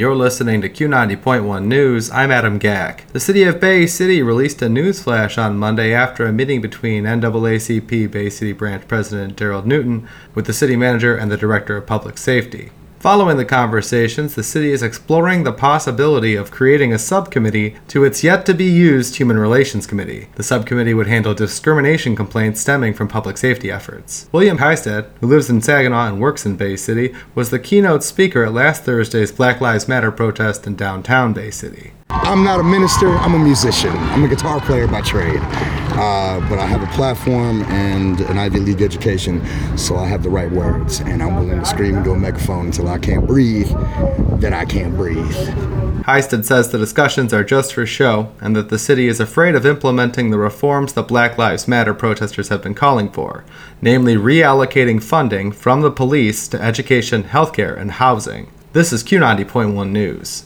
You're listening to Q90.1 News. I'm Adam Gack. The city of Bay City released a news flash on Monday after a meeting between NAACP Bay City Branch President Daryl Newton with the city manager and the director of public safety. Following the conversations, the city is exploring the possibility of creating a subcommittee to its yet to be used Human Relations Committee. The subcommittee would handle discrimination complaints stemming from public safety efforts. William Heisted, who lives in Saginaw and works in Bay City, was the keynote speaker at last Thursday's Black Lives Matter protest in downtown Bay City. I'm not a minister, I'm a musician. I'm a guitar player by trade. Uh, but I have a platform and an Ivy League education, so I have the right words. And I'm willing to scream into a megaphone until I can't breathe, then I can't breathe. Heisted says the discussions are just for show and that the city is afraid of implementing the reforms the Black Lives Matter protesters have been calling for, namely reallocating funding from the police to education, healthcare, and housing. This is Q90.1 News.